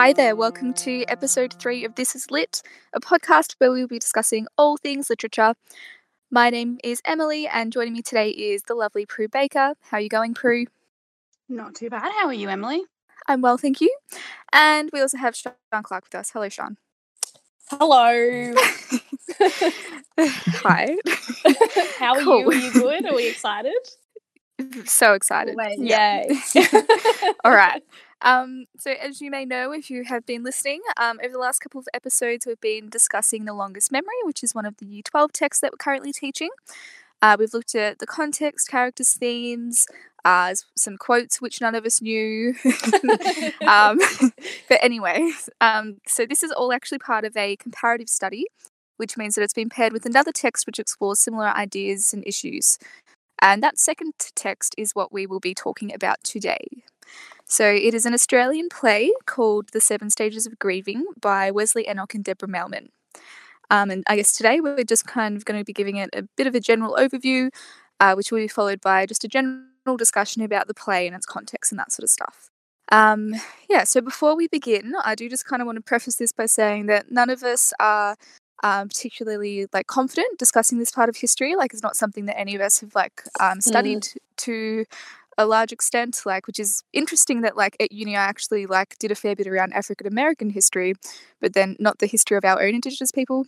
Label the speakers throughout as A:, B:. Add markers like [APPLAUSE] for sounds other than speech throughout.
A: Hi there, welcome to episode three of This is Lit, a podcast where we will be discussing all things literature. My name is Emily, and joining me today is the lovely Prue Baker. How are you going, Prue?
B: Not too bad. How are you, Emily?
A: I'm well, thank you. And we also have Sean Clark with us. Hello, Sean.
C: Hello. [LAUGHS]
A: Hi. [LAUGHS]
C: How are
A: Cool.
C: you? Are you good? Are we [LAUGHS] excited?
A: So excited.
C: Yay.
A: All right. Um, so, as you may know, if you have been listening, um, over the last couple of episodes, we've been discussing The Longest Memory, which is one of the Year 12 texts that we're currently teaching. Uh, we've looked at the context, characters, themes, uh, some quotes which none of us knew. [LAUGHS] um, [LAUGHS] but anyway, um, so this is all actually part of a comparative study, which means that it's been paired with another text which explores similar ideas and issues. And that second text is what we will be talking about today. So it is an Australian play called The Seven Stages of Grieving by Wesley Enoch and Deborah Mailman. Um, and I guess today we're just kind of going to be giving it a bit of a general overview, uh, which will be followed by just a general discussion about the play and its context and that sort of stuff. Um, yeah, so before we begin, I do just kind of want to preface this by saying that none of us are um, particularly like confident discussing this part of history. Like, it's not something that any of us have like um, studied to a large extent. Like, which is interesting that like at uni I actually like did a fair bit around African American history, but then not the history of our own Indigenous people,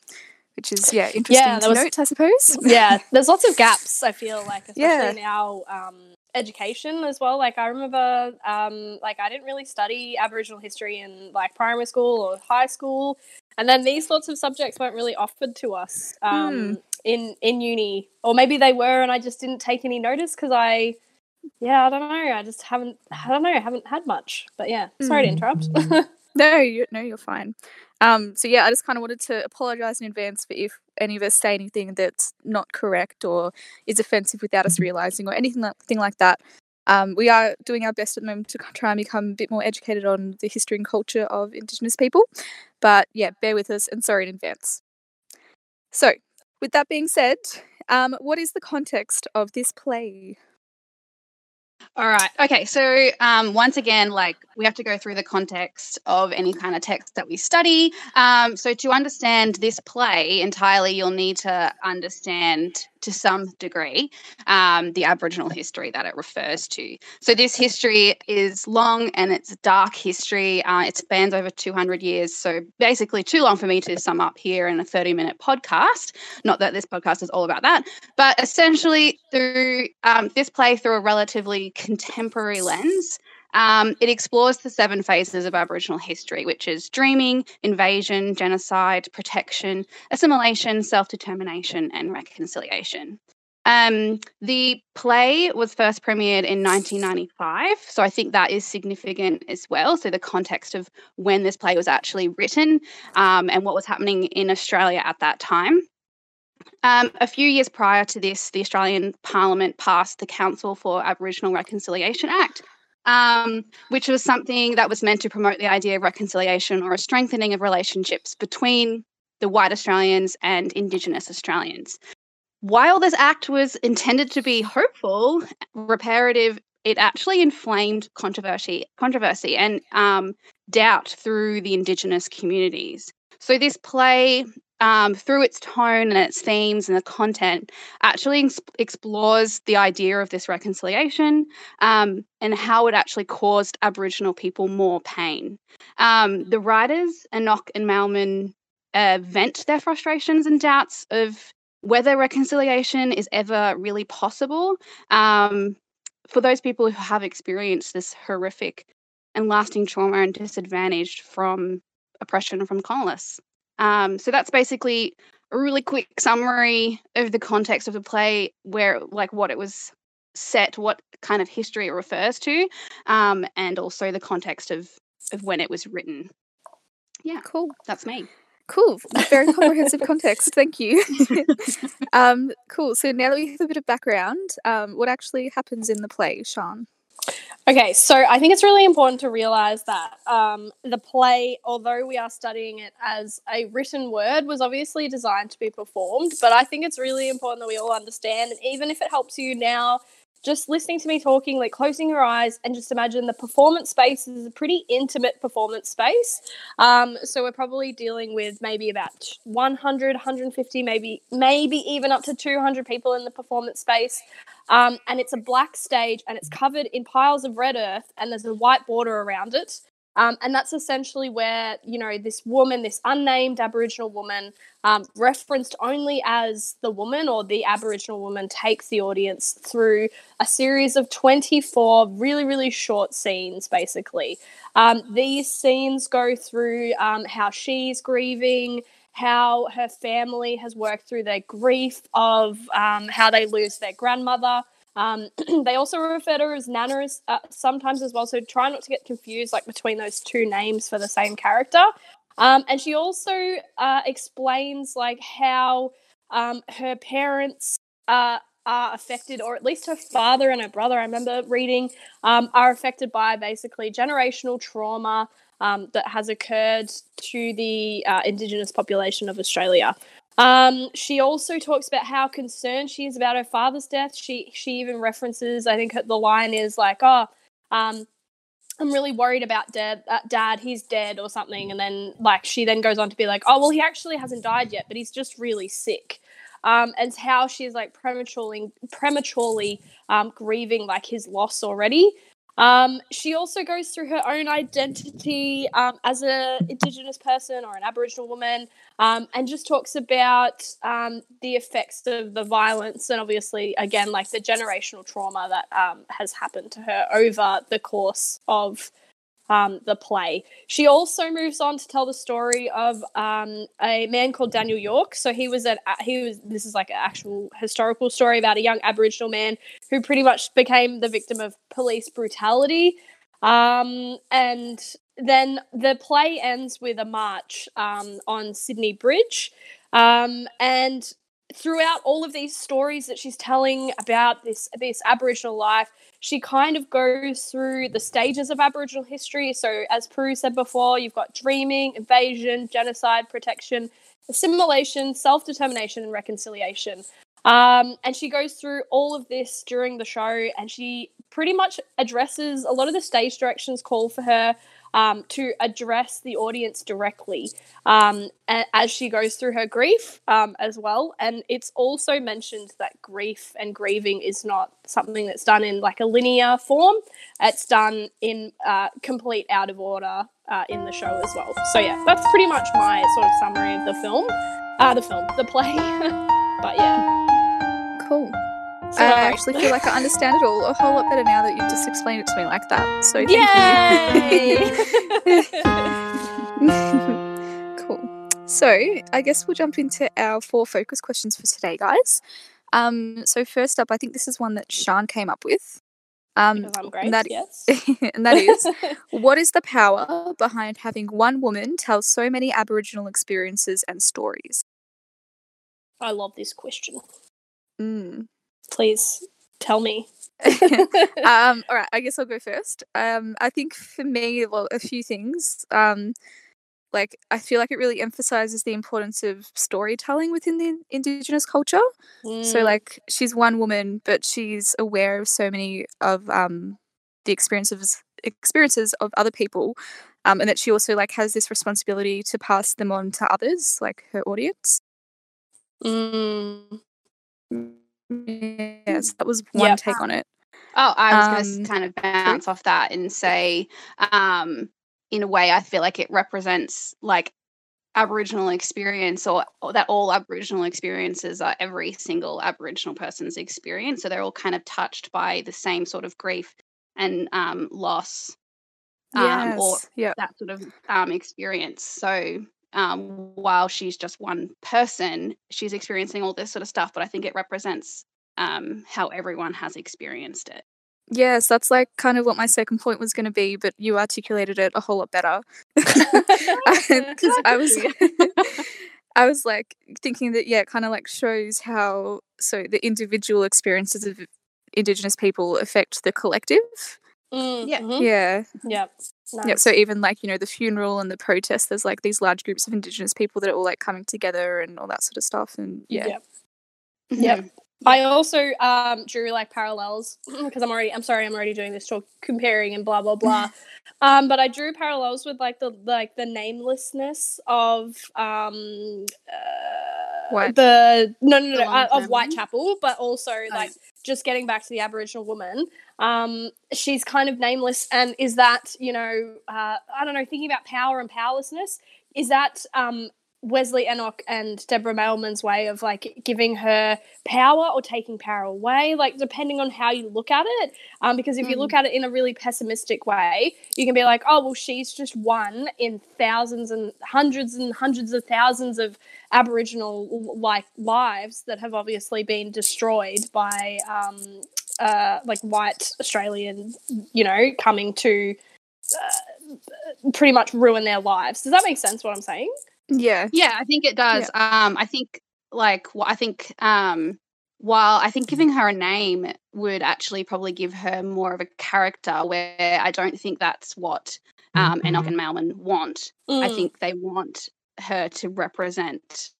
A: which is yeah interesting
C: that
A: to
C: was-
A: note, I suppose. [LAUGHS]
C: yeah, there's lots of gaps, I feel like, [LAUGHS] especially
A: Yeah.
C: in our um, education as well. Like, I remember, um, like, I didn't really study Aboriginal history in, like, primary school or high school. And then these sorts of subjects weren't really offered to us um,
A: Hmm.
C: in, in uni. Or maybe they were and I just didn't take any notice because I, yeah, I don't know. I just haven't, I don't know, I haven't had much. But yeah, sorry to
A: Hmm.
C: interrupt. [LAUGHS]
A: No, you, no, you're fine. Um, so yeah, I just kind of wanted to apologize in advance for if any of us say anything that's not correct or is offensive without us realizing or anything like, thing like that. Um, we are doing our best at the moment to try and become a bit more educated on the history and culture of Indigenous people. But yeah, bear with us and sorry in advance. So, with that being said, um, what is the context of this play?
B: All right. Okay. So, um, once again, like we have to go through the context of any kind of text that we study. Um, so, to understand this play entirely, you'll need to understand to some degree um, the Aboriginal history that it refers to. So, this history is long and it's dark history. Uh, it spans over 200 years. So, basically, too long for me to sum up here in a 30 minute podcast. Not that this podcast is all about that, but essentially through um, this play through a relatively contemporary lens um, it explores the seven phases of aboriginal history which is dreaming invasion genocide protection assimilation self-determination and reconciliation. Um, the play was first premiered in 1995 so i think that is significant as well. So the context of when this play was actually written um, and what was happening in australia at that time. Um, a few years prior to this, the Australian Parliament passed the Council for Aboriginal Reconciliation Act, um, which was something that was meant to promote the idea of reconciliation or a strengthening of relationships between the white Australians and Indigenous Australians. While this act was intended to be hopeful, reparative, it actually inflamed controversy, controversy and um, doubt through the Indigenous communities. So this play um, through its tone and its themes and the content, actually ex- explores the idea of this reconciliation um, and how it actually caused Aboriginal people more pain. Um, the writers, Enoch and Mailman, uh, vent their frustrations and doubts of whether reconciliation is ever really possible um, for those people who have experienced this horrific and lasting trauma and disadvantage from oppression from colonists. Um, so that's basically a really quick summary of the context of the play, where like what it was set, what kind of history it refers to, um, and also the context of of when it was written. Yeah,
A: Cool.
B: that's me.
A: Cool. Very comprehensive [LAUGHS] context. Thank you. [LAUGHS] um, cool. So now that we have a bit of background, um, what actually happens in the play, Sean?
C: Okay, so I think it's really important to realize that um, the play, although we are studying it as a written word, was obviously designed to be performed. But I think it's really important that we all understand, and even if it helps you now just listening to me talking, like closing your eyes and just imagine the performance space is a pretty intimate performance space. Um, so we're probably dealing with maybe about 100, 150, maybe maybe even up to 200 people in the performance space. Um, and it's a black stage and it's covered in piles of red earth and there's a white border around it. Um, and that's essentially where, you know, this woman, this unnamed Aboriginal woman, um, referenced only as the woman or the Aboriginal woman, takes the audience through a series of 24 really, really short scenes, basically. Um, these scenes go through um, how she's grieving, how her family has worked through their grief of um, how they lose their grandmother. Um, [CLEARS THROAT] they also refer to her as Nana uh, sometimes as well, so try not to get confused like between those two names for the same character. Um, and she also uh, explains like how um, her parents uh, are affected, or at least her father and her brother. I remember reading um, are affected by basically generational trauma um, that has occurred to the uh, Indigenous population of Australia. Um, she also talks about how concerned she is about her father's death. She she even references, I think the line is like, "Oh, um, I'm really worried about dad. Uh, dad, he's dead or something." And then like she then goes on to be like, "Oh, well, he actually hasn't died yet, but he's just really sick." Um, and how she's like prematurely prematurely um, grieving like his loss already. Um, she also goes through her own identity um, as an Indigenous person or an Aboriginal woman um, and just talks about um, the effects of the violence and obviously, again, like the generational trauma that um, has happened to her over the course of um, the play. She also moves on to tell the story of um, a man called Daniel York. So he was at he was this is like an actual historical story about a young Aboriginal man who pretty much became the victim of police brutality. Um, and then the play ends with a march um, on Sydney Bridge. Um, and throughout all of these stories that she's telling about this this Aboriginal life, she kind of goes through the stages of Aboriginal history. So, as Prue said before, you've got dreaming, invasion, genocide, protection, assimilation, self determination, and reconciliation. Um, and she goes through all of this during the show, and she pretty much addresses a lot of the stage directions call for her um, to address the audience directly um, as she goes through her grief um, as well. And it's also mentioned that grief and grieving is not something that's done in like a linear form, it's done in uh, complete out of order uh, in the show as well. So, yeah, that's pretty much my sort of summary of the film. Uh, the film, the play. [LAUGHS] but yeah.
A: Cool. I actually feel like I understand it all a whole lot better now that you've just explained it to me like that. So thank you. [LAUGHS] cool. So I guess we'll jump into our four focus questions for today, guys. Um, so first up, I think this is one that Sean came up with.
C: Um, I'm great.
A: And that,
C: yes. [LAUGHS]
A: and that is, [LAUGHS] what is the power behind having one woman tell so many Aboriginal experiences and stories?
C: I love this question.
A: Mm.
C: Please tell me. [LAUGHS]
A: um, [LAUGHS] all right, I guess I'll go first. Um, I think for me, well, a few things. Um, like I feel like it really emphasizes the importance of storytelling within the indigenous culture. Mm. So like she's one woman, but she's aware of so many of um, the experiences experiences of other people, um, and that she also like has this responsibility to pass them on to others, like her audience.
C: Mm.
A: Yes, that was one yep. take on it.
B: Oh, I was um, going to kind of bounce off that and say, um, in a way, I feel like it represents like Aboriginal experience, or, or, that all Aboriginal experiences are every single Aboriginal person's experience. So they're all kind of touched by the same sort of grief and um, loss, um,
A: yes.
B: or
A: yep.
B: that sort of um, experience. So um, while she's just one person, she's experiencing all this sort of stuff. But I think it represents um, how everyone has experienced it.
A: Yes, that's like kind of what my second point was going to be, but you articulated it a whole lot better. [LAUGHS] [LAUGHS] Because I was, [LAUGHS] I was like thinking that yeah, it kind of like shows how so the individual experiences of Indigenous people affect the collective.
C: Mm,
B: yeah,
C: mm-hmm.
A: yeah,
C: yeah.
A: Nice. Yeah, so even like, you know, the funeral and the protest, there's like these large groups of Indigenous people that are all like coming together and all that sort of stuff. And yeah.
C: Yep. yep. I also um, drew like parallels [CLEARS THROAT] because I'm already. I'm sorry, I'm already doing this talk comparing and blah blah blah. [LAUGHS] um, but I drew parallels with like the like the namelessness of um, uh, the no no no, no uh, of Whitechapel, but also
B: Oh,
C: like just getting back to the Aboriginal woman. Um, she's kind of nameless, and is that you know uh, I don't know thinking about power and powerlessness. Is that um, Wesley Enoch and Deborah Mailman's way of like giving her power or taking power away, like depending on how you look at it. Um, because if you look at it in a really pessimistic way, you can be like, oh, well, she's just one in thousands and hundreds and hundreds of thousands of Aboriginal like lives that have obviously been destroyed by um, uh, like white Australian, you know, coming to. Uh, pretty much ruin their lives. Does that make sense? What I'm saying?
A: Yeah.
B: Yeah, I think it does. Um, I think like I think um, while I think giving her a name would actually probably give her more of a character, where I don't think that's what um, Enoch and Mailman want. I
C: Mm.
B: think they want her to represent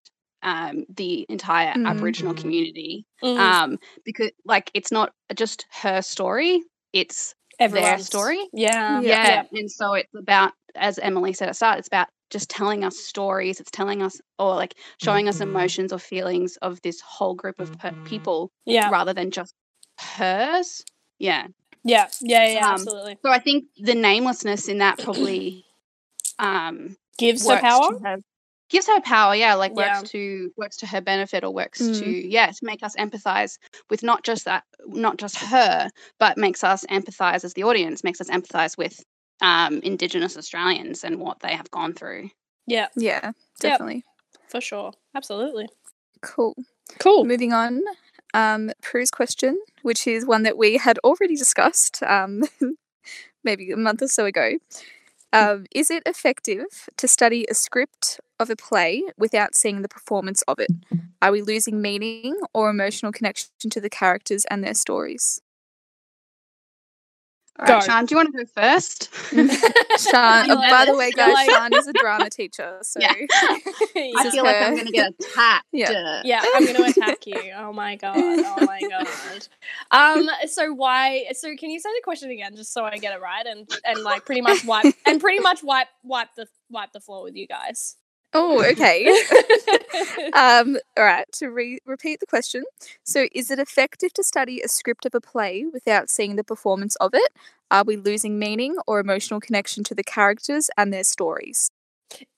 B: um, the entire
A: Mm.
B: Aboriginal community,
C: Mm.
B: um, because like it's not just her story; it's their
C: Everyone's-
B: story.
C: Yeah.
A: Yeah.
B: yeah. and so it's about as emily said at the start it's about just telling us stories it's telling us or like showing us emotions or feelings of this whole group of pe- people
C: Yeah.
B: rather than just hers yeah
C: Yeah. Yeah. Yeah.
B: Um,
C: absolutely.
B: so i think the namelessness in that probably [CLEARS THROAT] um
C: Gives her power.
B: her, gives her power yeah like works
C: Yeah.
B: to works to her benefit or works
A: Mm.
B: to yeah to make us empathize with not just that not just her but makes us empathize as the audience makes us empathize with um indigenous australians and what they have gone through
C: Yeah.
A: Yeah. Definitely.
C: For sure. Absolutely.
A: Cool.
C: Cool.
A: Moving on. Um, Prue's question, which is one that we had already discussed um, [LAUGHS] maybe a month or so ago. Um, is it effective to study a script of a play without seeing the performance of it? Are we losing meaning or emotional connection to the characters and their stories?
B: All right
C: Go.
B: Sean, do you want to go first [LAUGHS]
A: Sean, oh, by the way, guys,
C: I-
A: Sean is a drama teacher, [LAUGHS] so
B: Yeah. [LAUGHS]
C: yeah.
B: i
A: is
B: feel like i'm gonna get attacked
A: Yeah.
C: Yeah, I'm going to attack you. Oh my god. Oh my god. Um. So why? So can you say the question again, just so I get it right, and and like pretty much wipe and pretty much wipe wipe the wipe the floor with you guys.
A: Oh, okay. [LAUGHS] [LAUGHS] um, all right, to re- repeat the question. So, is it effective to study a script of a play without seeing the performance of it? Are we losing meaning or emotional connection to the characters and their stories?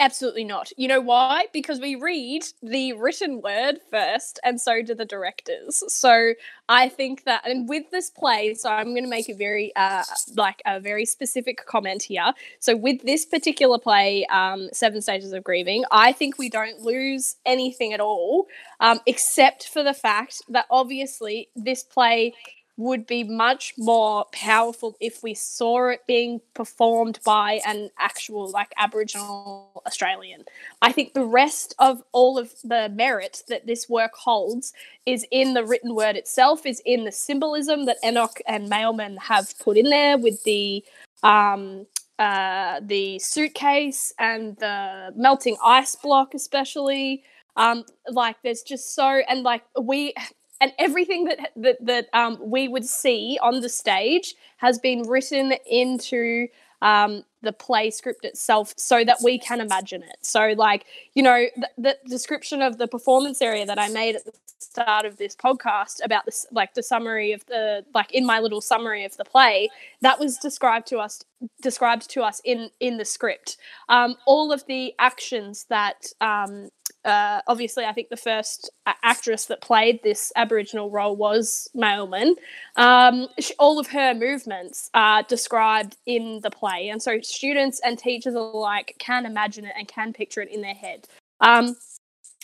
C: Absolutely not. You know why? Because we read the written word first, and so do the directors. So I think that, and with this play, so I'm going to make a very, uh, like a very specific comment here. So with this particular play, um, Seven Stages of Grieving, I think we don't lose anything at all, um, except for the fact that obviously this play would be much more powerful if we saw it being performed by an actual like aboriginal australian. I think the rest of all of the merit that this work holds is in the written word itself is in the symbolism that enoch and mailman have put in there with the um uh the suitcase and the melting ice block especially. Um like there's just so and like we and everything that that that um, we would see on the stage has been written into um, the play script itself so that we can imagine it. So, like you know, the, the description of the performance area that I made at the start of this podcast about this, like the summary of the, like in my little summary of the play, that was described to us described to us in in the script. Um, all of the actions that um, uh, obviously, I think the first actress that played this Aboriginal role was Mailman. Um, sh all of her movements are described in the play, and so students and teachers alike can imagine it and can picture it in their head. Um,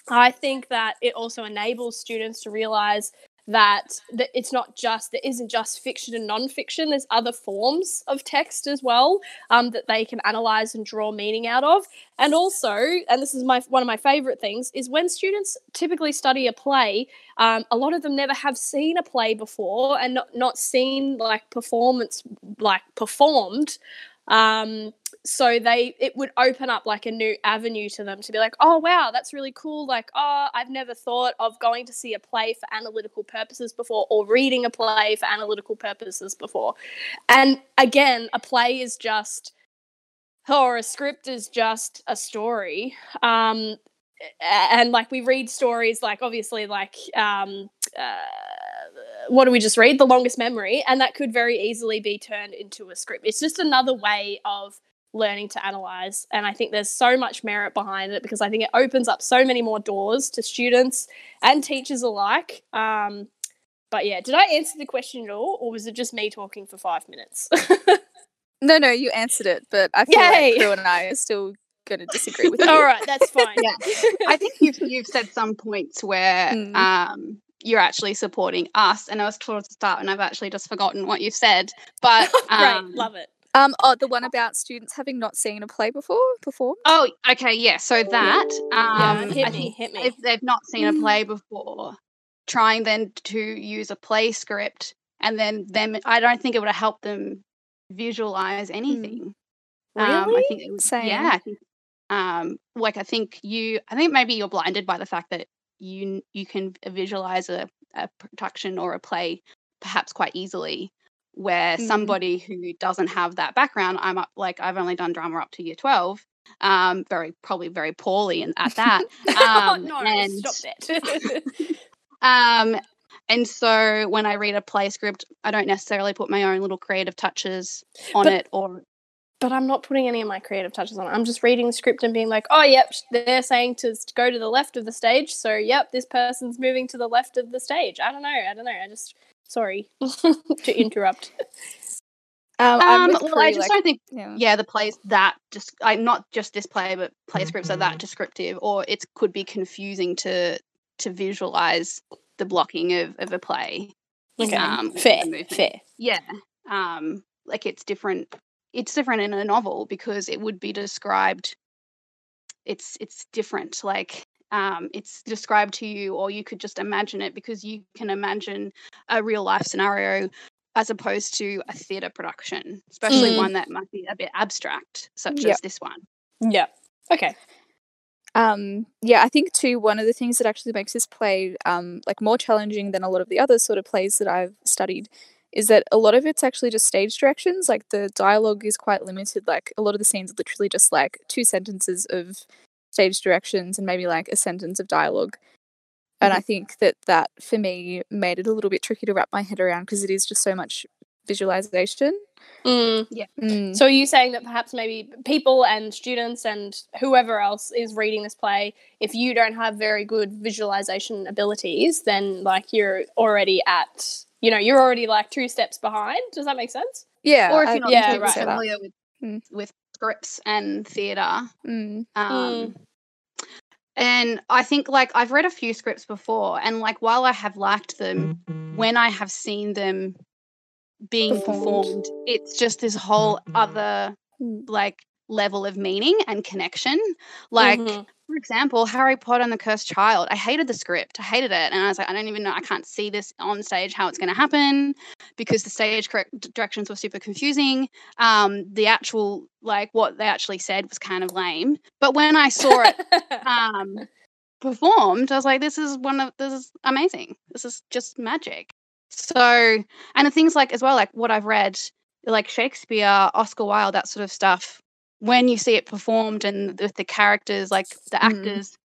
C: I think that it also enables students to realize that, that it's not just there isn't just fiction and non-fiction there's other forms of text as well um, that they can analyze and draw meaning out of. And also and this is my one of my favorite things is when students typically study a play um, a lot of them never have seen a play before and not, not seen like performance like performed um, so they it would open up like a new avenue to them to be like oh wow that's really cool like oh i've never thought of going to see a play for analytical purposes before or reading a play for analytical purposes before and again a play is just or a script is just a story um and like we read stories like obviously like um uh, what do we just read? The longest memory. And that could very easily be turned into a script. It's just another way of learning to analyze. And I think there's so much merit behind it because I think it opens up so many more doors to students and teachers alike. Um, but yeah, did I answer the question at all, or was it just me talking for five minutes? [LAUGHS]
A: no, no, you answered it, but I feel
C: Yay!
A: like Prue and I are still going to disagree with [LAUGHS] you.
C: all right, that's [LAUGHS] fine.
B: Yeah. I think you've you've said some points where
A: Mm.
B: um you're actually supporting us, and I was towards the start, and I've actually just forgotten what you said. But um,
C: Great, love it.
A: Um, oh, the one about students having not seen a play before performed.
B: Oh, okay, yeah. So that
C: Yeah,
B: um,
C: hit
B: I
C: me,
B: think
C: hit me.
B: if they've not seen a play [GASPS] before, trying then to use a play script, and then them, I don't think it would have helped them visualize anything. Um, I think it was,
A: Same.
B: yeah, I think, um, like I think you, I think maybe you're blinded by the fact that you you can visualize a, a production or a play perhaps quite easily. Where
A: Mhm.
B: somebody who doesn't have that background, I'm up like I've only done drama up to year twelve, um, very probably very poorly and at that. [LAUGHS]
C: oh
B: Um,
C: no,
B: and
C: stop that. [LAUGHS] [LAUGHS]
B: um, and so when I read a play script, I don't necessarily put my own little creative touches on
C: But-
B: it or
C: but I'm not putting any of my creative touches on it. I'm just reading the script and being like, oh, yep, they're saying to go to the left of the stage. So, yep, this person's moving to the left of the stage. I don't know. I don't know. I just, sorry [LAUGHS] to interrupt.
A: Um,
B: Um, well, I just
A: like,
B: don't think
A: yeah.
B: yeah the plays that just I not just this play but play scripts are that descriptive or it could be confusing to to visualize the blocking of, of a play
C: Okay.
B: Um,
C: fair, fair.
B: yeah um like it's different it's different in a novel because it would be described it's it's different like um it's described to you or you could just imagine it because you can imagine a real life scenario as opposed to a theatre production especially
C: Mm.
B: one that might be a bit abstract such
A: Yep.
B: as this one
C: Yeah. Okay.
A: Um, yeah, I think too one of the things that actually makes this play um like more challenging than a lot of the other sort of plays that I've studied is that a lot of it's actually just stage directions. Like the dialogue is quite limited. Like a lot of the scenes are literally just like two sentences of stage directions and maybe like a sentence of dialogue. And I think that that for me made it a little bit tricky to wrap my head around because it is just so much visualization.
C: Mm.
A: Mm.
C: So, are you saying that perhaps maybe people and students and whoever else is reading this play, if you don't have very good visualization abilities, then like you're already at, you know, you're already like two steps behind. Does that make sense?
A: yeah,
B: or if you're not
C: yeah, right.
B: familiar with
A: Mm.
B: with scripts and theatre
A: Mm.
B: um and i think like i've read a few scripts before and like while i have liked them when i have seen them being
A: Performed.
B: performed it's just this whole other
A: Mm.
B: like level of meaning and connection. Like
C: Mhm.
B: for example harry potter and the cursed child i hated the script. I hated it. And i was like i don't even know i can't see this on stage how it's going to happen because the stage correct directions were super confusing. Um the actual like what they actually said was kind of lame. But when i saw it [LAUGHS] um performed i was like this is one of this is amazing. This is just magic. So and the things like as well like what i've read like shakespeare oscar wilde that sort of stuff when you see it performed and with the characters like the
A: Mm.
B: actors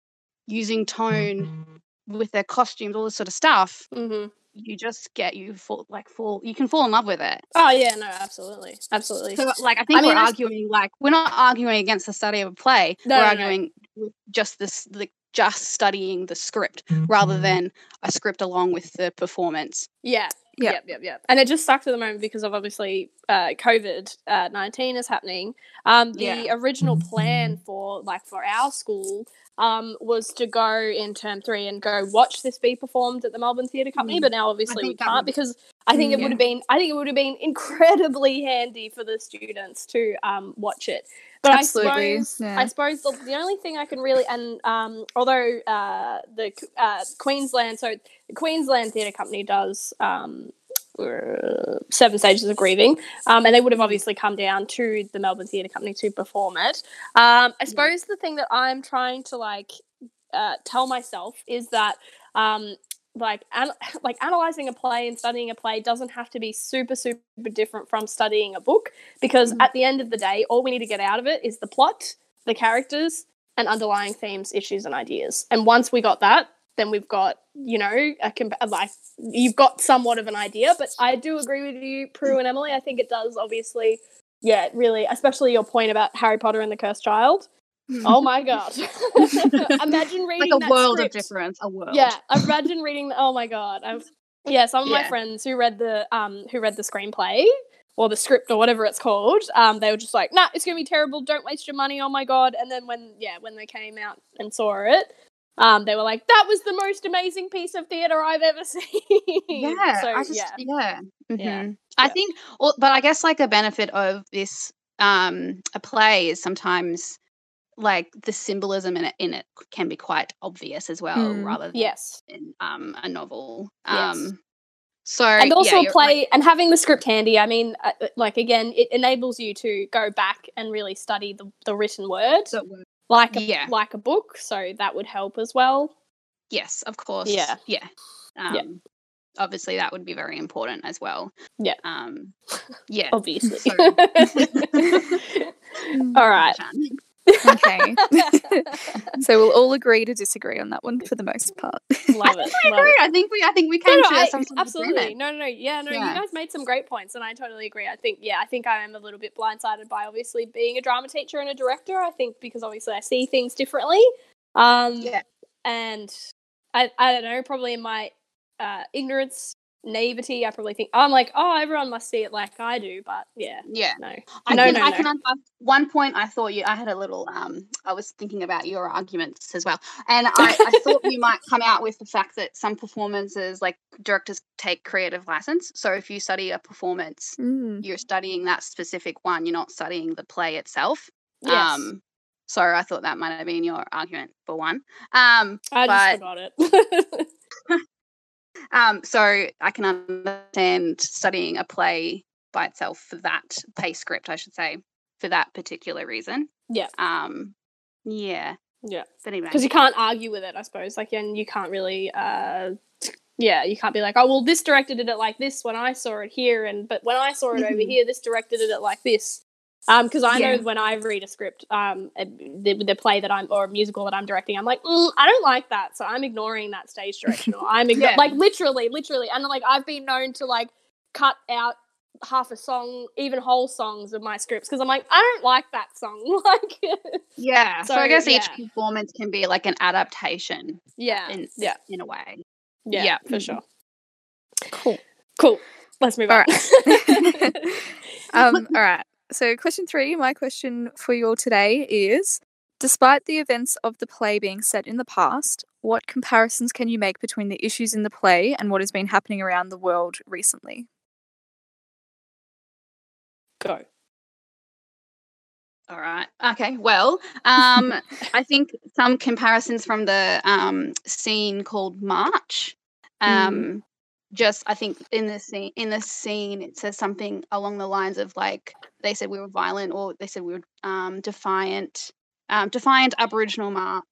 B: using tone with their costumes all this sort of stuff
C: Mhm.
B: you just get you fall like fall you can fall in love with it
C: Oh yeah, no, absolutely, absolutely.
B: so like i think
C: I
B: we're
C: I-
B: arguing like we're not arguing against the study of a play
C: No,
B: we're
C: no, no.
B: arguing with just this like just studying the script rather than a script along with the performance
C: Yeah.
A: Yeah.
C: Yep, yep, yep. And it just sucks at the moment because of obviously uh, COVID uh, nineteen is happening. Um, the
B: Yeah.
C: original plan for like for our school um, was to go in term three and go watch this be performed at the Melbourne Theatre Company,
B: Mm.
C: but now obviously we can't
B: would-
C: because I think
A: Mm,
C: it would have been I think it would have been incredibly handy for the students to um, watch it. But
A: Absolutely,
C: I suppose
A: yeah.
C: I suppose the, the only thing I can really and um, although uh, the uh, Queensland so the Queensland Theatre Company does um, uh, Seven Stages of Grieving, um, and they would have obviously come down to the Melbourne Theatre Company to perform it. Um, I suppose the thing that I'm trying to like uh, tell myself is that um, like an- [LAUGHS] like analyzing a play and studying a play doesn't have to be super super different from studying a book because
A: Mhm.
C: at the end of the day all we need to get out of it is the plot the characters and underlying themes issues and ideas. And once we got that then we've got you know a comp- like you've got somewhat of an idea. But i do agree with you prue and emily. I think it does obviously yeah really especially your point about harry potter and the cursed child oh my god [LAUGHS] [LAUGHS] imagine reading
B: like a world
C: script.
B: of difference. A world.
C: Yeah, imagine reading. The, oh my god! I've, yeah, some of my friends who read the um who read the screenplay or the script or whatever it's called, um, they were just like, "Nah, it's gonna be terrible. Don't waste your money. Oh my god!" And then when yeah, when they came out and saw it, um, they were like, "That was the most amazing piece of theater I've ever [LAUGHS] seen."
B: Yeah.
C: so
B: I just,
C: yeah,
B: yeah.
C: Yeah.
B: mhm. I
C: Yeah.
B: think, but I guess like a benefit of this um a play is sometimes like the symbolism in it in it can be quite obvious as well,
A: Mm.
B: rather than
C: yes.
B: in um a novel.
C: Yes.
B: Um. So
C: and also
B: you're-
C: play and having the script handy i mean uh, uh, like again it enables you to go back and really study the, the written word
B: it works.
C: like a,
B: Yeah.
C: like a book so that would help as well
B: yes, of course.
C: Yeah.
B: Yeah. Um,
C: Yeah.
B: Obviously, that would be very important as well.
C: Yeah.
B: Um. [LAUGHS] Yeah. [LAUGHS]
C: obviously [LAUGHS] all right
A: okay. [LAUGHS] so we'll all agree to disagree on that one for the most part.
C: love it
B: I
C: love
B: agree.
C: it.
B: I think we. I think we came
C: no,
B: to
C: I-
B: some sort
C: absolutely.
B: agreement.
C: No, no, no. Yeah, no.
B: Yeah.
C: You guys made some great points, and I totally agree. I think, yeah, I think I am a little bit blindsided by obviously being a drama teacher and a director. I think because obviously I see things differently. Um,
B: Yeah.
C: and I, I don't know, probably in my uh, ignorance, naivety, I probably think I'm like, oh, everyone must see it like I do, but yeah,
B: Yeah.
C: no,
B: I
C: no,
B: can,
C: no,
B: I
C: no.
B: can. un- uh, one point, I thought you. I had a little. Um, I was thinking about your arguments as well, and I, I thought you might come out with the fact that some performances, like directors, take creative license. So if you study a performance,
A: Mm.
B: you're studying that specific one. You're not studying the play itself.
C: yes,
B: Um, so I thought that might have been your argument for one. Um,
C: I just
B: but-
C: forgot it. [LAUGHS]
B: um, so I can understand studying a play by itself for that play script, I should say, for that particular reason.
C: Yeah.
B: Um, yeah.
C: Yeah.
B: But anyway.
C: because you can't argue with it, I suppose. Like, and you can't really, uh, yeah, you can't be like, oh, well, this director did it like this when I saw it here, and but when I saw it over
B: Mhm.
C: here, this director did it like this. Um, because I
B: Yeah.
C: know when I read a script, um, the, the play that I'm or a musical that I'm directing, I'm like, mm, I don't like that, so I'm ignoring that stage direction, or I'm igno-
B: Yeah.
C: like literally, literally, and like I've been known to like cut out half a song, even whole songs of my scripts because I'm like, I don't like that song, [LAUGHS] like,
B: yeah. [LAUGHS] So,
C: so,
B: I guess each performance can be like an adaptation
C: yeah,
B: in
C: yeah,
B: in a way.
C: yeah,
B: Yeah.
C: for sure.
A: Cool.
C: Cool. Let's move
A: All
C: on. [LAUGHS]
A: um, all right. So, question three, my question for you all today is Despite the events of the play being set in the past, what comparisons can you make between the issues in the play and what has been happening around the world recently?
C: Go.
B: All right. Okay. Well, um, [LAUGHS] I think some comparisons from the um, scene called March. Um, Just, I think in the scene, in the scene, it says something along the lines of like they said we were violent, or they said we were um, defiant, um, defiant Aboriginal march,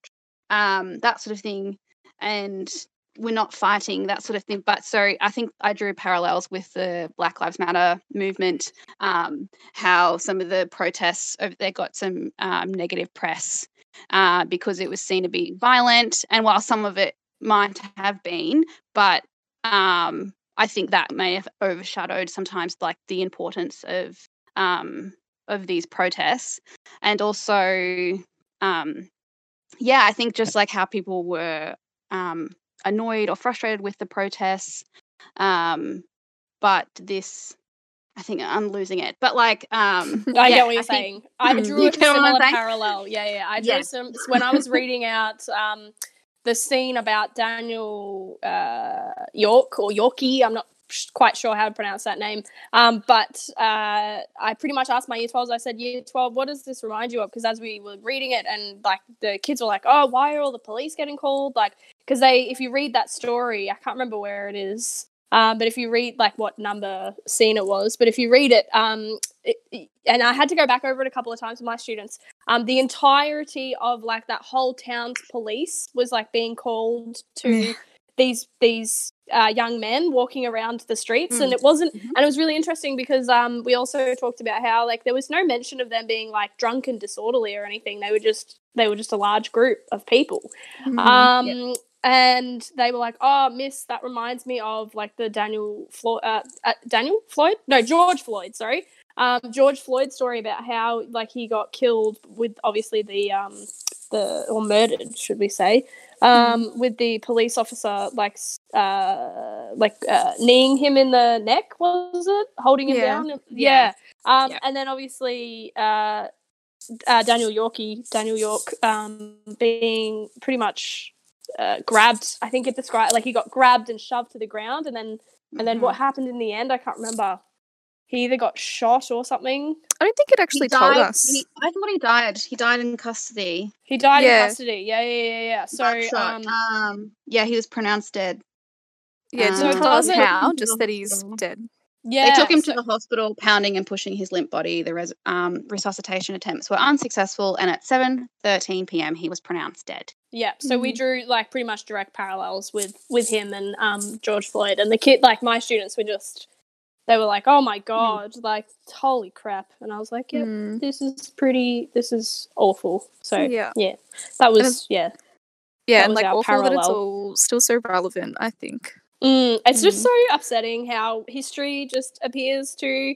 B: um, that sort of thing, and we're not fighting that sort of thing. But so I think I drew parallels with the Black Lives Matter movement um, how some of the protests over there got some um, negative press uh, because it was seen to be violent. And while some of it might have been, but um, I think that may have overshadowed sometimes like the importance of um, of these protests, and also, um, yeah, I think just like how people were um, annoyed or frustrated with the protests, um, but this I think I'm losing it. But like, um, [LAUGHS]
C: I
B: yeah,
C: get what you're
B: I think-
C: saying. I
A: Mm. [LAUGHS]
C: drew a
B: get what I'm
C: similar parallel. Yeah, yeah. I drew
B: Yeah.
C: some when I was reading out um, the scene about Daniel uh, York or Yorkie. I'm not quite sure how to pronounce that name. Um, but uh, I pretty much asked my year 12s. I said, "Year 12, what does this remind you of?" Because as we were reading it, and like the kids were like, "Oh, why are all the police getting called?" Like, because they, if you read that story, I can't remember where it is. Um, but if you read like what number scene it was, but if you read it, um, it, it- and I had to go back over it a couple of times with my students. Um, the entirety of like that whole town's police was like being called to
A: Yeah.
C: these these uh, young men walking around the streets, and
B: Mm.
C: it wasn't.
B: Mhm.
C: And it was really interesting because um, we also talked about how like there was no mention of them being like drunk and disorderly or anything. They were just they were just a large group of people.
A: Mm.
C: Um, and they were like, "Oh, Miss, that reminds me of like the Daniel Floyd, uh, uh, Daniel Floyd, no, George Floyd, sorry, um, George Floyd story about how like he got killed with obviously the um the or murdered, should we say, um, with the police officer like uh like uh, kneeing him in the neck, was it holding him
A: Yeah.
C: down?
B: Yeah.
C: Yeah. Um,
B: Yeah.
C: and then obviously uh uh, Daniel Yorkie, Daniel York, um, being pretty much uh, grabbed. I think it described like he got grabbed and shoved to the ground, and then and then
B: Mm-hmm.
C: what happened in the end, I can't remember. He either got shot or something.
A: I don't think it
B: He
A: actually told
B: died-
A: us.
B: he- I thought he died. He died in custody.
C: He died
A: Yeah.
C: in custody. Yeah, yeah, yeah, yeah. So, um,
B: um, yeah, he was pronounced dead.
A: yeah,
B: um,
A: did you
C: So
A: tell us
C: doesn't-
A: how? Just [LAUGHS] that he's dead.
C: Yeah,
B: they took him
C: so-
B: to the hospital, pounding and pushing his limp body. The res- um, resuscitation attempts were unsuccessful, and at 7:13 p.m., he was pronounced dead.
C: Yeah, so we
A: Mhm.
C: drew like pretty much direct parallels with with him and um George Floyd and the kid like my students were just they were like, "Oh my god, like holy crap." And I was like, "Yep,
A: Mm.
C: this is pretty this is awful." So,
A: Yeah.
C: yeah. That was
A: it's-
C: yeah.
A: Yeah, and like
C: our
A: awful that it's all still so relevant, I think.
C: Mm, it's just
A: Mm.
C: so upsetting how history just appears to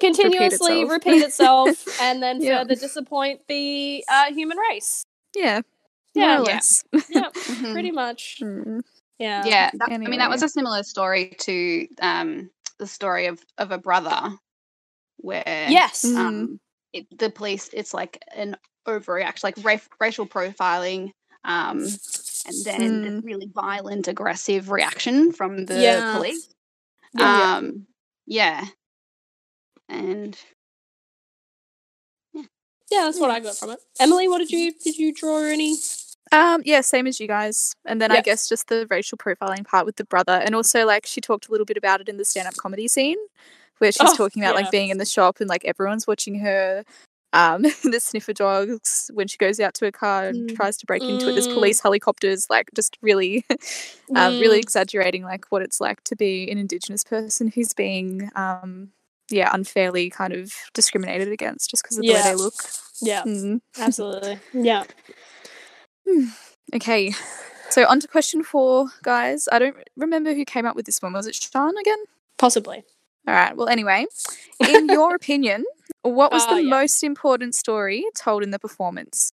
C: continuously
A: itself.
C: repeat itself, [LAUGHS] and then
A: Yeah.
C: further disappoint the uh, human race.
A: Yeah.
C: Yeah.
A: More or
B: Yeah.
A: less.
C: Yeah, [LAUGHS]
B: Mhm.
C: pretty much.
A: Mm.
C: Yeah.
B: Yeah, that, I mean that was a similar story to um, the story of of a brother, where
C: Yes.
A: Mm.
B: um, it, the police it's like an overreaction, like ra- racial profiling, um, and then a
A: Mm.
B: really violent, aggressive reaction from the
C: Yeah.
B: police.
C: Yeah.
B: Um, yeah, and
C: Yeah, that's what I got from it. Emily, what did you did you draw any?
A: Um, yeah, same as you guys. And then I guess just the racial profiling part with the brother. And also like she talked a little bit about it in the stand up comedy scene where she's
C: Oh,
A: talking about
C: yeah.
A: like being in the shop and like everyone's watching her. Um, [LAUGHS] the sniffer dogs when she goes out to her car and
B: Mm.
A: tries to break into it. There's
C: Mm.
A: police helicopters, like just really, [LAUGHS] um, really
C: Mm.
A: exaggerating like what it's like to be an Indigenous person who's being, um, yeah, unfairly kind of discriminated against just because of the way they look.
C: Yeah,
A: Mm.
C: absolutely. Yeah.
A: Okay, so on to question four, guys. I don't remember who came up with this one. Was it Sean again?
C: Possibly.
A: All right. Well, anyway, in your [LAUGHS] opinion, what was
C: Oh,
A: the
C: yeah.
A: most important story told in the performance?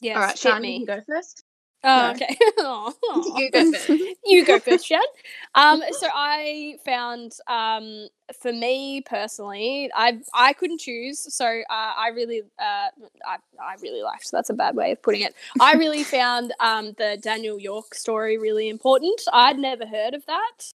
C: Yes.
B: all right,
C: hit
B: Sean,
C: me.
B: you can go first.
C: Oh,
B: No.
C: okay. Aw, [LAUGHS] aw.
B: You go first. [LAUGHS]
C: you go first, Shan. Um, so I found, um, for me personally, I I couldn't choose. So uh, I really, uh, I, I really liked. That's a bad way of putting it. I really found um, the Daniel York story really important. I'd never heard of that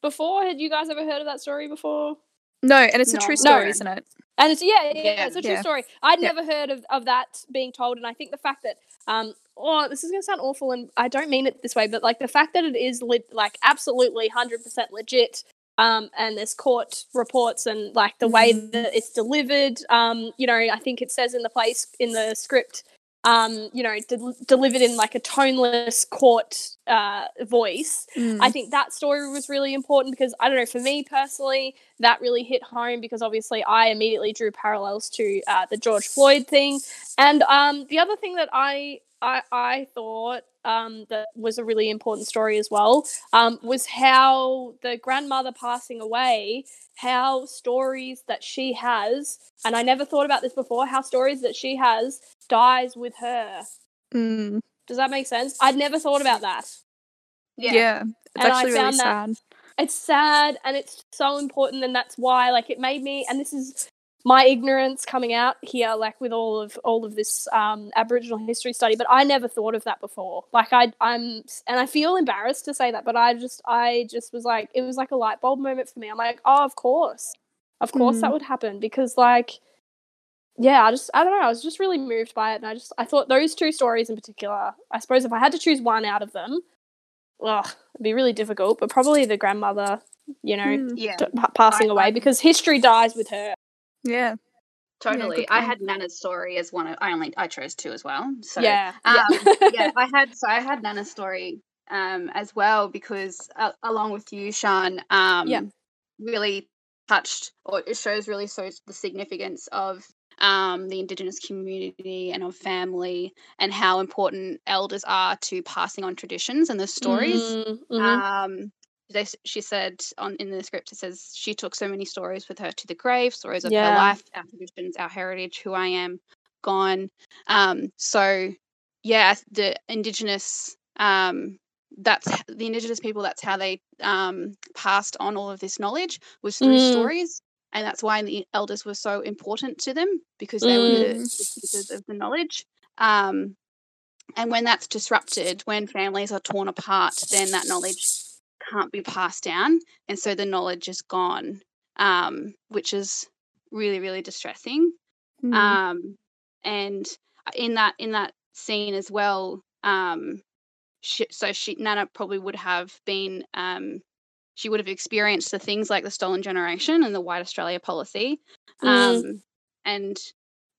C: before. Had you guys ever heard of that story before?
A: No, and it's a
B: No.
A: true
C: No.
A: story, isn't it?
C: And it's yeah, yeah, yeah,
B: Yeah.
C: it's a true
A: Yeah.
C: story. I'd
A: Yeah.
C: never heard of, of that being told, and I think the fact that um, oh, this is gonna sound awful, and I don't mean it this way, but like the fact that it is lit, like absolutely hundred percent legit, um, and there's court reports and like the way
A: Mm.
C: that it's delivered, um, you know, I think it says in the place in the script, um, you know, del- delivered in like a toneless court uh, voice.
A: Mm.
C: I think that story was really important because I don't know, for me personally, that really hit home because obviously I immediately drew parallels to uh, the George Floyd thing. And um, the other thing that I I, I thought um, that was a really important story as well um, was how the grandmother passing away, how stories that she has, and I never thought about this before, how stories that she has dies with her.
A: Mm.
C: Does that make sense? I'd never thought about that.
A: Yeah. It's
C: And I
A: actually really
C: that-
A: sad.
C: it's sad and it's so important and that's why like it made me and this is my ignorance coming out here like with all of all of this um aboriginal history study but i never thought of that before like i i'm and i feel embarrassed to say that but i just i just was like it was like a light bulb moment for me i'm like oh of course of course that
A: Mm.
C: would happen because like yeah i just i don't know i was just really moved by it and i just i thought those two stories in particular i suppose if i had to choose one out of them ugh, it'd be really difficult. But probably the grandmother, you know,
A: Mm,
B: Yeah,
C: d- passing
B: I-
C: away
B: I-
C: because history dies with her.
A: Yeah.
B: totally.
A: good
B: I had Nana's story as one of. I only I chose two as well. So
C: yeah,
B: um,
C: yeah.
B: yeah, [LAUGHS] I had so I had Nana's story um, as well because uh, along with you, Sean, um, yeah. really touched or it shows really shows the significance of um, the Indigenous community and of family and how important elders are to passing on traditions and the stories.
C: Mm, mhm.
B: Um, they, she said on in the script it says she took so many stories with her to the grave, stories of
C: Yeah.
B: her life, our traditions, our heritage, who I am, gone. Um, so yeah, the indigenous um, that's the indigenous people. That's how they um, passed on all of this knowledge was through
C: Mm.
B: stories, and that's why the elders were so important to them because they were the,
A: Mm.
B: the keepers of the knowledge. Um, and when that's disrupted, when families are torn apart, then that knowledge can't be passed down, and so the knowledge is gone, um, which is really really distressing.
A: Mm.
B: Um, and in that in that scene as well, um, she, so she Nana probably would have been um, she would have experienced the things like the stolen generation and the White Australia policy,
C: Mm.
B: um, and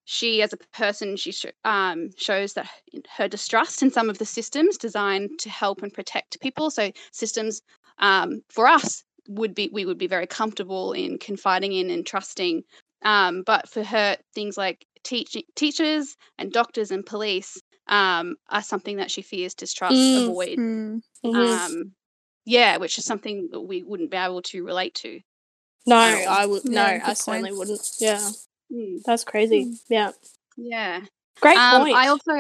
B: she as a person she sh- um, shows that her distrust in some of the systems designed to help and protect people. So systems um, for us would be we would be very comfortable in confiding in and trusting. Um, but for her, things like teaching teachers and doctors and police um, are something that she fears, distrust,
C: Mm.
B: avoid.
A: Mm.
B: Um, yeah, which is something that we wouldn't be able to relate to.
C: no,
B: at.
C: I would. No,
A: Yeah,
C: I
A: good point.
C: certainly wouldn't. Yeah,
B: Mm,
C: that's crazy. Yeah,
B: yeah.
C: great
B: Um,
C: point.
B: I also,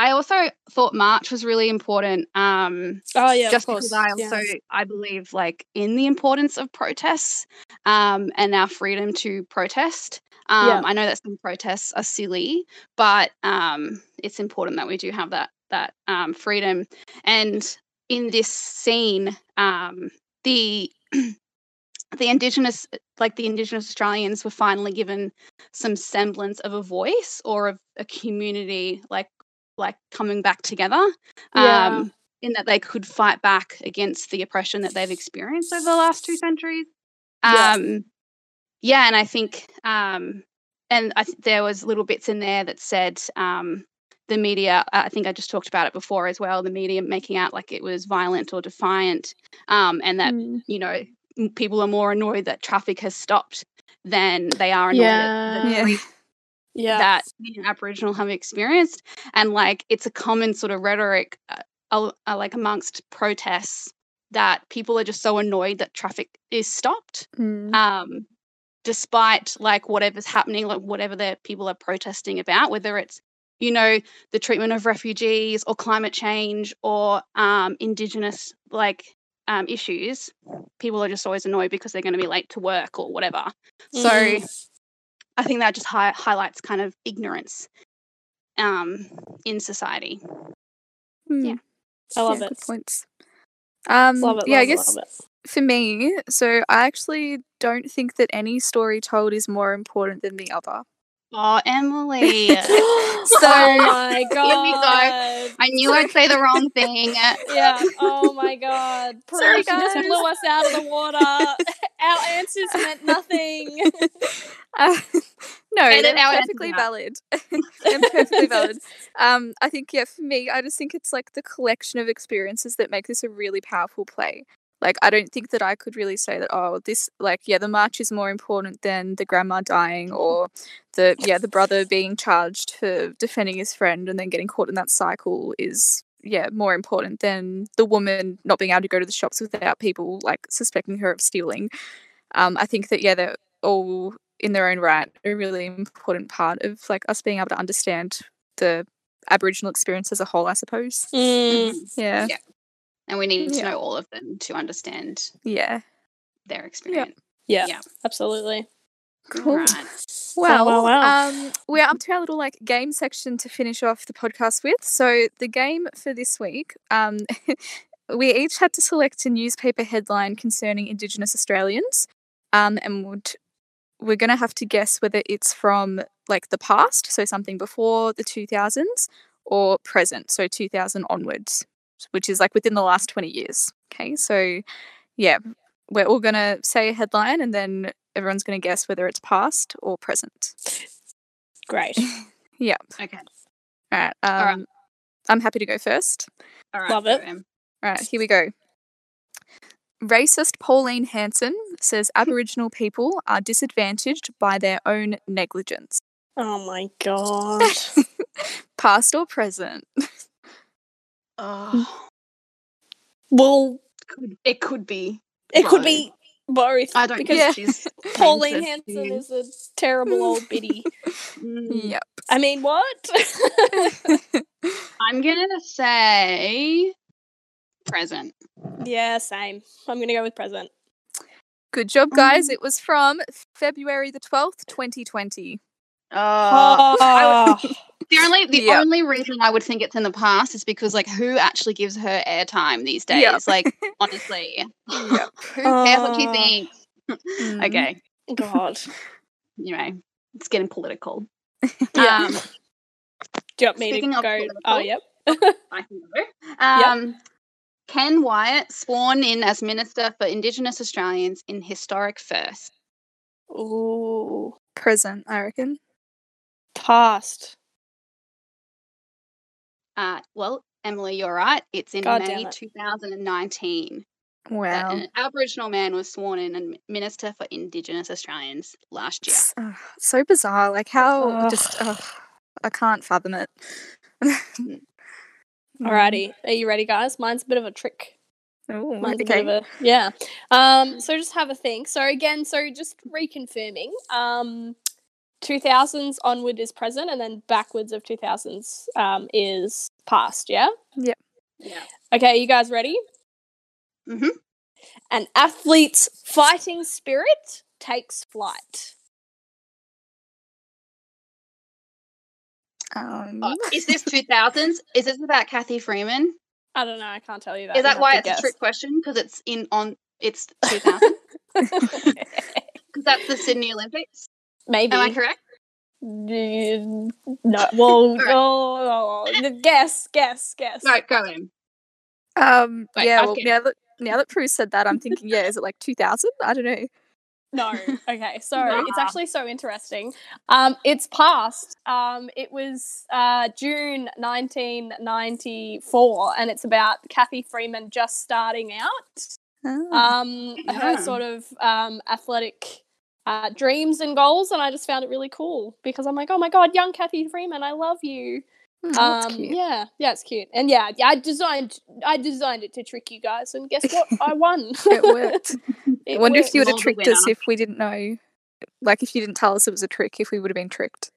B: I also thought March was really important. Um,
C: oh yeah,
B: just
C: of course.
B: because I
C: yeah.
B: I believe like in the importance of protests, um, and our freedom to protest. Um,
C: Yeah.
B: I know that some protests are silly, but um, it's important that we do have that that um, freedom. And in this scene, um, the [CLEARS THROAT] the indigenous like the indigenous australians were finally given some semblance of a voice or of a community like like coming back together
C: Yeah.
B: um in that they could fight back against the oppression that they've experienced over the last two centuries
C: Yeah.
B: um yeah and i think um and i th- there was little bits in there that said um the media i think i just talked about it before as well the media making out like it was violent or defiant um and that
A: Mm.
B: you know people are more annoyed that traffic has stopped than they are annoyed at the
C: Yeah.
A: Yeah.
B: that Aboriginal have experienced, and like it's a common sort of rhetoric, uh, uh, like amongst protests, that people are just so annoyed that traffic is stopped,
A: Mm.
B: um, despite like whatever's happening, like whatever the people are protesting about, whether it's you know the treatment of refugees or climate change or um, indigenous like um, issues. People are just always annoyed because they're going to be late to work or whatever. So
C: Mhm.
B: I think that just hi- highlights kind of ignorance um, in society.
A: Mm.
B: yeah.
C: I love
A: Yeah,
C: it.
A: Good points. Um,
C: Love it.
A: yeah,
C: love
A: I guess
C: love it.
A: for me, so I actually don't think that any story told is more important than the other. [LAUGHS] [LAUGHS]
B: Oh, Emily.
A: So-
C: oh my god.
B: Here we go. I knew I'd say the wrong thing.
C: Yeah. Oh my god. [LAUGHS]
A: Sorry,
C: Sorry, just
A: guys.
C: blew us out of the water. Our answers meant nothing.
A: Uh, no,
B: Edit
A: they're
B: our answers
A: perfectly valid. they're perfectly valid. Um, I think yeah, for me, I just think it's like the collection of experiences that make this a really powerful play. Like I don't think that I could really say that oh this like yeah the march is more important than the grandma dying or the yeah the brother being charged for defending his friend and then getting caught in that cycle is yeah more important than the woman not being able to go to the shops without people like suspecting her of stealing. Um, I think that yeah they're all in their own right a really important part of like us being able to understand the Aboriginal experience as a whole. I suppose.
C: Mm.
A: Yeah.
B: Yeah. And we need to
A: Yeah.
B: know all of them to understand
A: Yeah.
B: their experience.
C: Yeah,
B: Yeah.
C: absolutely.
A: Cool.
B: Right.
A: Well,
C: wow, wow.
A: um, we're up to our little like game section to finish off the podcast with. So the game for this week, um, [LAUGHS] we each had to select a newspaper headline concerning Indigenous Australians, um, and would we're gonna have to guess whether it's from like the past, so something before the two thousands, or present, so two thousand onwards. Which is like within the last 20 years. Okay, so yeah, we're all going to say a headline and then everyone's going to guess whether it's past or present.
C: Great. [LAUGHS]
A: Yep.
B: Okay.
A: All right. Um,
B: All right.
A: I'm happy to go first.
B: All right.
C: Love it.
B: Em.
A: All right, here we go. Racist Pauline Hanson says [LAUGHS] Aboriginal people are disadvantaged by their own negligence.
C: Oh my [LAUGHS] god.
A: Past or present?
B: Oh,
C: well,
B: could, it could be.
C: it could be both.
B: I don't
C: because
A: Yeah.
B: she's [LAUGHS]
C: Pauline
B: Hanson
C: Hanson
B: is-
C: is a terrible old biddy.
B: Mm.
A: Yep.
C: I mean, what? [LAUGHS]
B: I'm gonna say present.
C: yeah, same. I'm gonna go with present.
A: Good job, guys.
B: Um,
A: It was from February the 12th, 2020.
B: Oh,
C: Oh, [LAUGHS]
B: the only the
A: Yep.
B: only reason I would think it's in the past is because like who actually gives her airtime these days?
A: Yep.
B: Like [LAUGHS] honestly,
A: Yep. [LAUGHS]
B: who cares what she
C: Oh.
B: thinks? [LAUGHS]
A: Mm.
B: Okay,
C: God.
B: anyway, it's getting political.
C: Yeah.
B: Um,
C: Do you want me to go?
B: political-
C: Oh, yep.
B: I can go. Um, Ken Wyatt sworn in as Minister for Indigenous Australians in historic first.
C: Ooh.
A: Present, I reckon.
C: Past.
B: Uh, well, Emily, you're right. It's in
C: God
B: May
C: it.
B: 2019 that
A: Wow.
B: an Aboriginal man was sworn in as Minister for Indigenous Australians last year.
A: S- so bizarre. Like, how
C: Ugh.
A: just, ugh, I can't fathom it. [LAUGHS]
C: Alrighty. Are you ready, guys? Mine's a bit of a trick.
A: Ooh,
C: Mine's
A: okay.
C: a bit of a yeah. Um, so just have a think. So again, so just reconfirming. Um, two thousands onward is present, and then backwards of two thousands um, is past. Yeah. Yep.
B: Yeah.
C: Okay, you guys ready?
B: Mhm.
C: An athlete's fighting spirit takes flight.
A: Um,
B: Uh, is this 2000s? Is this about Cathy Freeman?
C: I don't know. I can't tell you that.
B: Is that why it's
C: guess.
B: a trick question? Because it's in on it's [LAUGHS] 2000. Because [LAUGHS] [LAUGHS] that's the Sydney Olympics.
C: Maybe.
B: Am I correct?
C: No. Well, [LAUGHS]
B: Alright.
C: oh, oh, guess, guess, guess.
B: No, go in.
A: um,
B: Wait,
A: yeah, well, now that, now that Prue said that, I'm thinking, yeah, is it like 2000? I don't know.
C: No. Okay. [LAUGHS] So it's actually so interesting. Um, it's past. Um, it was uh, June 1994, and it's about Cathy Freeman just starting out.
A: Ah.
C: Um,
B: Yeah.
C: her sort of um, athletic uh, dreams and goals, and I just found it really cool because I'm like, oh my god, young Cathy Freeman, I love you.
A: That's
C: um,
A: cute.
C: yeah, yeah, it's cute, and yeah, yeah, I designed, I designed it to trick you guys, and guess what? I won. [LAUGHS]
A: It worked. [LAUGHS]
C: It
A: I wonder if you would have tricked us if we didn't know. Like, if you didn't tell us it was a trick, if we would have been tricked.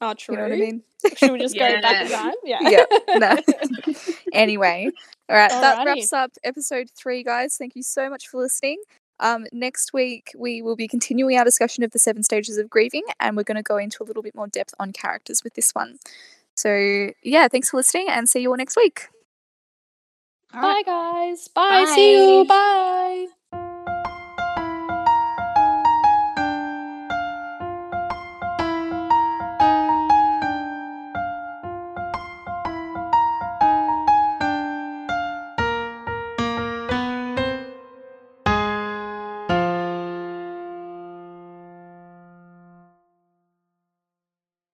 C: Oh, true.
A: You know what I mean?
C: Should we just [LAUGHS] go back in
B: Yeah.
C: time? Yeah.
A: Yeah, no. Anyway, all right, that wraps up episode three, guys. Thank you so much for listening. Um, next week, we will be continuing our discussion of the seven stages of grieving, and we're going to go into a little bit more depth on characters with this one. So, yeah, thanks for listening, and see you all next week.
B: All right.
C: Bye, guys. Bye. See you.
B: Bye.
C: Bye.